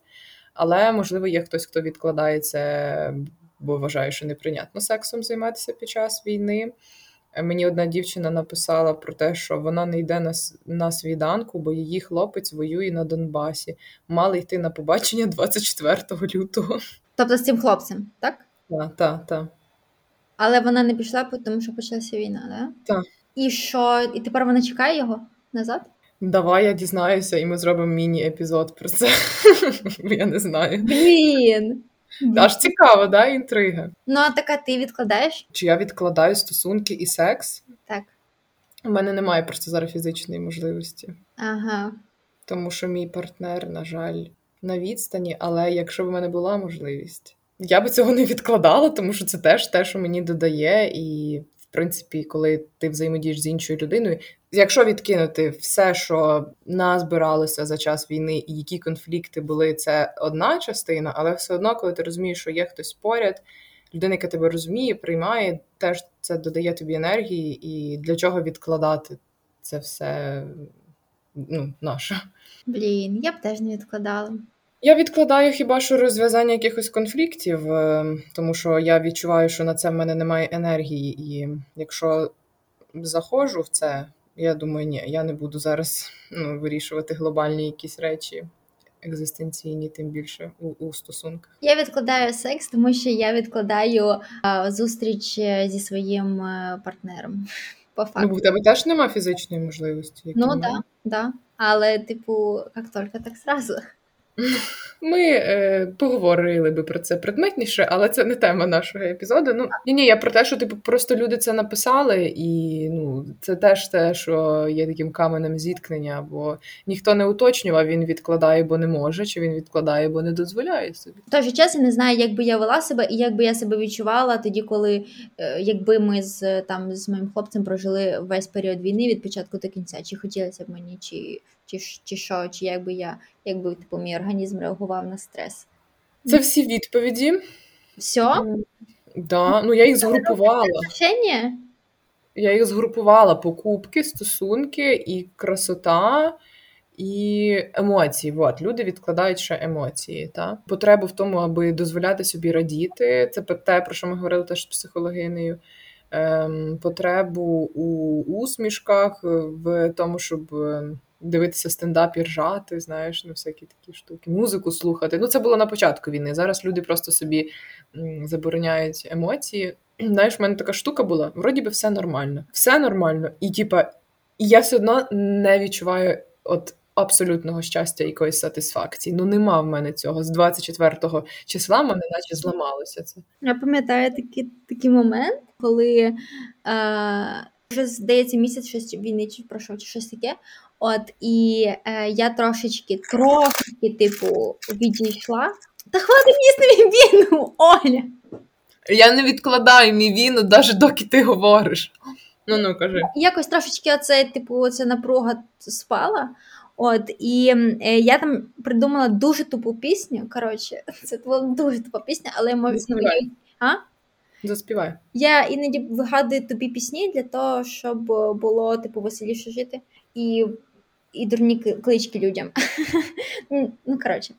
Але можливо є хтось, хто відкладає це, бо вважає, що неприйнятно сексом займатися під час війни. Мені одна дівчина написала про те, що вона не йде на, на свіданку, бо її хлопець воює на Донбасі. Мали йти на побачення 24 лютого. Тобто з цим хлопцем, так? Та, та, та. Але вона не пішла, тому що почалася війна, да? Так. І що? І тепер вона чекає його назад? Давай я дізнаюся, і ми зробимо міні-епізод про це. Я не знаю. Блін. Аж цікаво, да, інтрига. Ну, а така ти відкладаєш? Чи я відкладаю стосунки і секс? Так. У мене немає просто зараз фізичної можливості, Ага. тому що мій партнер, на жаль, на відстані, але якщо б у мене була можливість, я би цього не відкладала, тому що це теж те, що мені додає, і в принципі, коли ти взаємодієш з іншою людиною, якщо відкинути все, що назбиралося за час війни, і які конфлікти були, це одна частина, але все одно, коли ти розумієш, що є хтось поряд, людина, яка тебе розуміє, приймає, теж це додає тобі енергії, і для чого відкладати це все ну, наше. Блін, я б теж не відкладала. Я відкладаю хіба що розв'язання якихось конфліктів, е, тому що я відчуваю, що на це в мене немає енергії, і якщо заходжу в це, я думаю, ні, я не буду зараз ну, вирішувати глобальні якісь речі екзистенційні, тим більше у, у стосунках. Я відкладаю секс, тому що я відкладаю а, зустріч е, зі своїм е, партнером. По Ну, факту. бо в тебе теж немає фізичної можливості. Ну, мене. да, да. Але, типу, як тільки, так зразу. Ми е, поговорили би про це предметніше, але це не тема нашого епізоду. Ну ні, ні, я про те, що типу просто люди це написали, і ну це теж те, що є таким каменем зіткнення, бо ніхто не уточнював, він відкладає, бо не може, чи він відкладає, бо не дозволяє собі. Же час я не знаю, як би я вела себе і як би я себе відчувала тоді, коли е, якби ми з там з моїм хлопцем прожили весь період війни від початку до кінця. Чи хотілося б мені, чи, чи, чи що, чи як би я, якби типу, мій організм реагував на стрес. Це всі відповіді. Все? Да, ну я їх згрупувала. Отношення? Я їх згрупувала покупки, стосунки і красота. І емоції. От, люди відкладають ще емоції. Та? Потребу в тому, аби дозволяти собі радіти. Це те, про що ми говорили теж з психологинею. Ем, потребу у усмішках, в тому, щоб ем, дивитися стендап і ржати, знаєш, ну всякі такі штуки, музику слухати. Ну, це було на початку війни. Зараз люди просто собі забороняють емоції. Знаєш, в мене така штука була, вроді би все нормально. Все нормально. І типа, я все одно не відчуваю от абсолютного щастя якоїсь сатисфакції. Ну, нема в мене цього. З 24 числа мене наче зламалося це. Я пам'ятаю такий такий момент, коли е, вже здається місяць щось війни чи пройшов, чи щось таке. От і е, я трошечки, трошечки, типу, відійшла. Та хватить їсти мій віну, Оля. Я не відкладаю мій віну, навіть доки ти говориш. Ну ну кажи. Якось трошечки оце, типу, оця напруга спала. От, і е, я там придумала дуже тупу пісню. Коротше, це була дуже тупа пісня, але я можу. Заспівай. А? Заспівай. Я іноді вигадую тупі пісні для того, щоб було типу веселіше жити і і дурні клички людям. ну, коротше.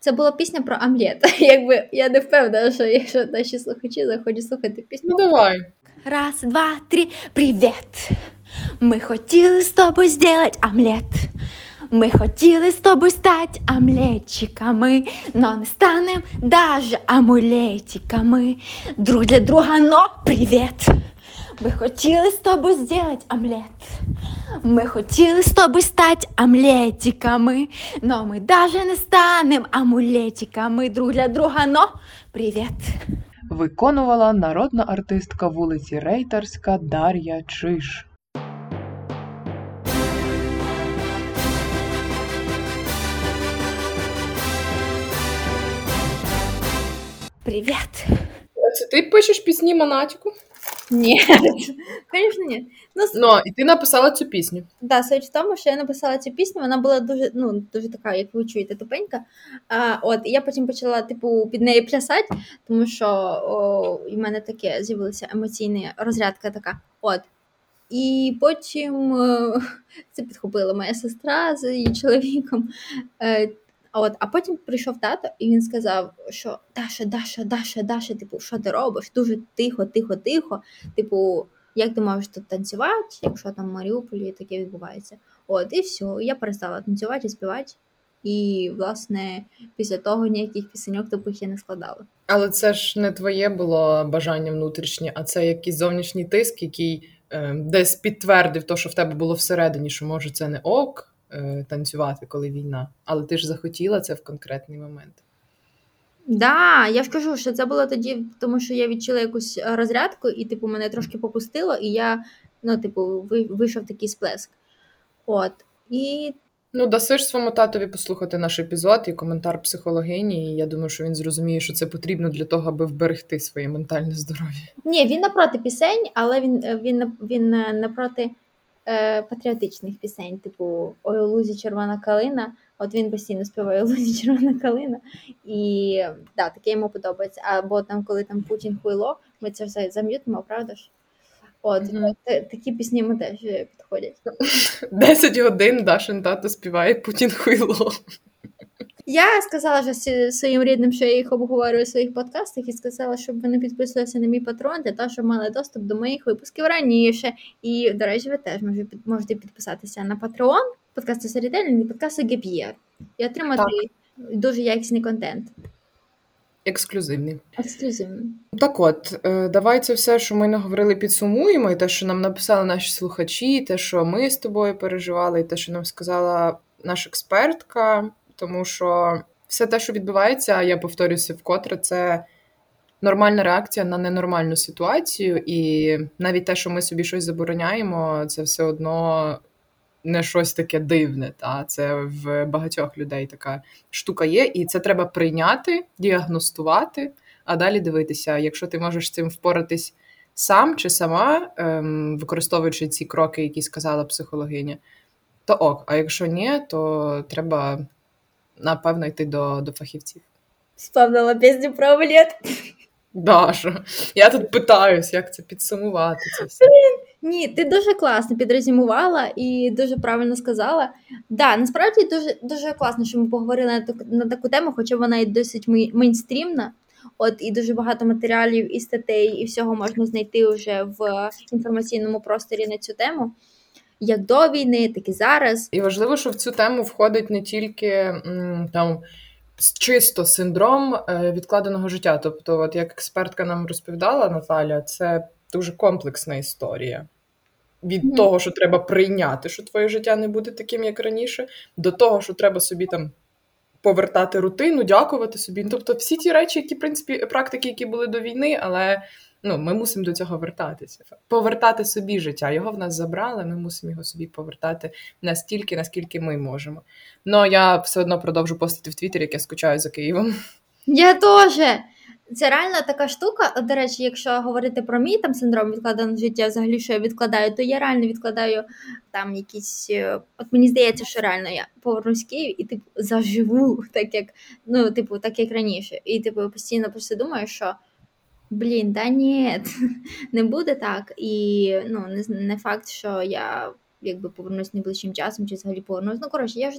Це була пісня про Амлет. Якби я не впевнена, що якщо наші слухачі захочуть слухати пісню. Ну давай. Раз, два, три, привіт! Ми хотіли з тобою зробити омлет. Ми хотіли з тобою стати омлетчиками, но не станем даже амулетиками. Друг для друга, но привіт! Ми хотіли з тобою зробити омлет. Ми хотіли з тобою стати омлетиками, но ми даже не станем амулетиками. Друг для друга, но привіт! Виконувала народна артистка вулиці Рейтерська Дар'я Чиш. Привіт! Це ти пишеш пісні Монатіку? Ні, звісно, ні. Ну, ну, і ти написала цю пісню. Да, суть в тому, що я написала цю пісню, вона була дуже, ну, дуже така, як ви чуєте, тупенька. А, От, і я потім почала, типу, під неї плясати, тому що о, в мене таке з'явилася емоційна розрядка така. От. І потім е, це підхопила моя сестра з її чоловіком. От, а потім прийшов тато, і він сказав, що Даша, Даша, Даша, Даша, типу, що ти робиш? Дуже тихо, тихо, тихо. Типу, як ти можеш тут танцювати, якщо там в Маріуполі таке відбувається? От, і все. Я перестала танцювати і співати. І, власне, після того ніяких пісеньок тупих я не складала. Але це ж не твоє було бажання внутрішнє, а це якийсь зовнішній тиск, який е, десь підтвердив то, що в тебе було всередині, що може це не ок танцювати, коли війна. Але ти ж захотіла це в конкретний момент. Да, я ж кажу, що це було тоді, тому що я відчула якусь розрядку, і, типу, мене трошки попустило, і я, ну, типу, вийшов такий сплеск. От. І Ну, даси ж своєму татові послухати наш епізод і коментар психологині. і Я думаю, що він зрозуміє, що це потрібно для того, аби вберегти своє ментальне здоров'я. Ні, він напроти пісень, але він він, він напроти е, патріотичних пісень, типу Ой, у лузі червона калина. От він постійно співає лузі червона калина. І да, таке йому подобається. Або там, коли там Путін хуйло, ми це все зам'ютимо, правда ж? От, mm-hmm. такі пісні ми теж підходять. Десять годин Дашин тато співає Путін хуйло. Я сказала що своїм рідним, що я їх обговорюю у своїх подкастах, і сказала, щоб вони підписувалися на мій патрон, для того, щоб мали доступ до моїх випусків раніше. І, до речі, ви теж можете підписатися на патрон, подкасти Середельні, подкасти Геп'єр, і отримати так. дуже якісний контент. Ексклюзивний. Ексклюзивний. Так от, е, давай це все, що ми наговорили, підсумуємо, і те, що нам написали наші слухачі, і те, що ми з тобою переживали, і те, що нам сказала наша експертка, тому що все те, що відбувається, я повторюся вкотре, це нормальна реакція на ненормальну ситуацію, і навіть те, що ми собі щось забороняємо, це все одно не щось таке дивне. Та Це в багатьох людей така штука є, і це треба прийняти, діагностувати, а далі дивитися, якщо ти можеш з цим впоратись сам чи сама, ем, використовуючи ці кроки, які сказала психологиня, то ок. А якщо ні, то треба напевно йти до до фахівців. Сповнила пісню про амулет. Даша, я тут питаюсь, як це підсумувати. це все. Ні, ти дуже класно підрозумувала і дуже правильно сказала. Да, насправді дуже дуже класно, що ми поговорили на таку, на таку тему, хоча вона і досить мейнстрімна. От і дуже багато матеріалів і статей, і всього можна знайти вже в інформаційному просторі на цю тему. Як до війни, так і зараз. І важливо, що в цю тему входить не тільки там чисто синдром е, відкладеного життя. Тобто, от як експертка нам розповідала Наталя, це дуже комплексна історія. Від mm-hmm. того, що треба прийняти, що твоє життя не буде таким, як раніше, до того, що треба собі там повертати рутину, дякувати собі. Тобто, всі ті речі, які в принципі практики, які були до війни, але ну, ми мусимо до цього вертатися. Повертати собі життя. Його в нас забрали, ми мусимо його собі повертати настільки, наскільки ми можемо. Ну я все одно продовжу постати в Твіттері, як я скучаю за Києвом. Я теж. Це реально така штука. До речі, якщо говорити про мій там синдром відкладеного життя, взагалі що я відкладаю, то я реально відкладаю там якісь. Е, от мені здається, що реально я повернусь в Київ і типу заживу, так як ну, типу, так як раніше. І типу постійно просто думаю, що блін, да ні, не буде так. І ну, не, не факт, що я якби повернусь найближчим часом, чи взагалі повернусь. Ну, коротше, я ж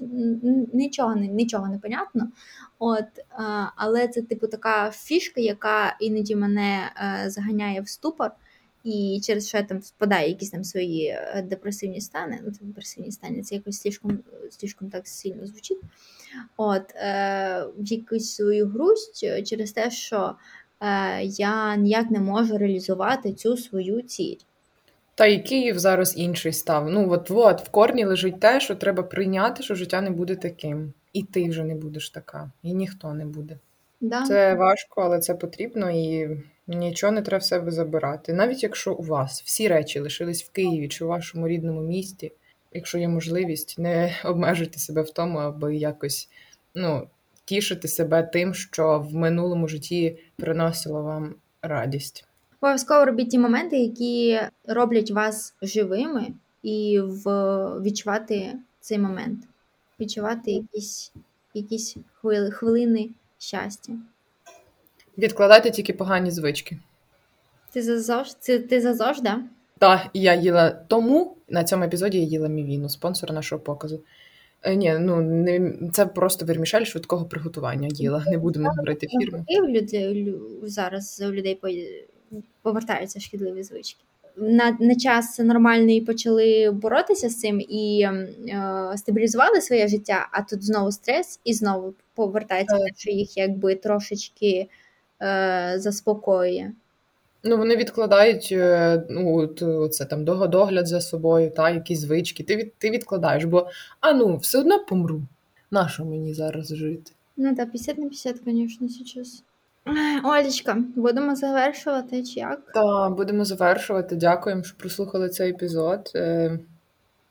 нічого нічого не понятно. От, Але це, типу, така фішка, яка іноді мене е, заганяє в ступор. І через що я там впадаю якісь там свої е, депресивні стани. Ну, депресивні стани, це якось слишком, слишком так сильно звучить. От, е, В якусь свою грусть через те, що я ніяк не можу реалізувати цю свою ціль. Та і Київ зараз інший став. Ну от от в корні лежить те, що треба прийняти, що життя не буде таким. І ти вже не будеш така, і ніхто не буде. Да. Це важко, але це потрібно і нічого не треба в себе забирати. Навіть якщо у вас всі речі лишились в Києві чи у вашому рідному місті, якщо є можливість, не обмежуйте себе в тому, аби якось ну, тішити себе тим, що в минулому житті приносило вам радість. Обов'язково робіть ті моменти, які роблять вас живими, і в відчувати цей момент, відчувати якісь якісь хвили, хвилини щастя. Відкладайте тільки погані звички. Ти зазавжди? Ти зазавжди? Так, я їла тому на цьому епізоді я їла мівіну, спонсор нашого показу. Е, ні, ну не це просто вермішель швидкого приготування їла. Не будемо говорити фірму. Люди зараз у людей повертаються шкідливі звички. На на час нормальний почали боротися з цим і е, стабілізували своє життя, а тут знову стрес і знову повертається, те, що їх якби трошечки е, заспокоює. Ну, вони відкладають е, ну, це там догляд за собою, та якісь звички. Ти від, ти відкладаєш, бо а ну, все одно помру. Нащо мені зараз жити? Ну так, 50 на 50, звісно, зараз. Олечка, будемо завершувати чи як? Так, будемо завершувати. Дякуємо, що прослухали цей епізод. Е,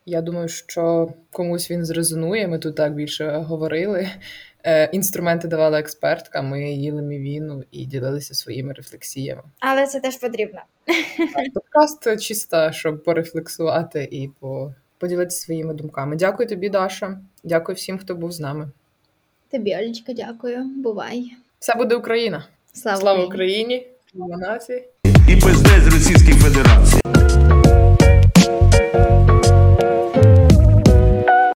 я думаю, що комусь він зрезонує. Ми тут так більше говорили. Е, інструменти давала експертка, ми їли мівіну і ділилися своїми рефлексіями. Але це теж потрібно. Подкаст чисто, щоб порефлексувати і поділитися своїми думками. Дякую тобі, Даша. Дякую всім, хто був з нами. Тобі, Олечка, дякую. Бувай. Все буде Україна. Слава, Слава Україні, Слава нації і пиздець Російській Федерації.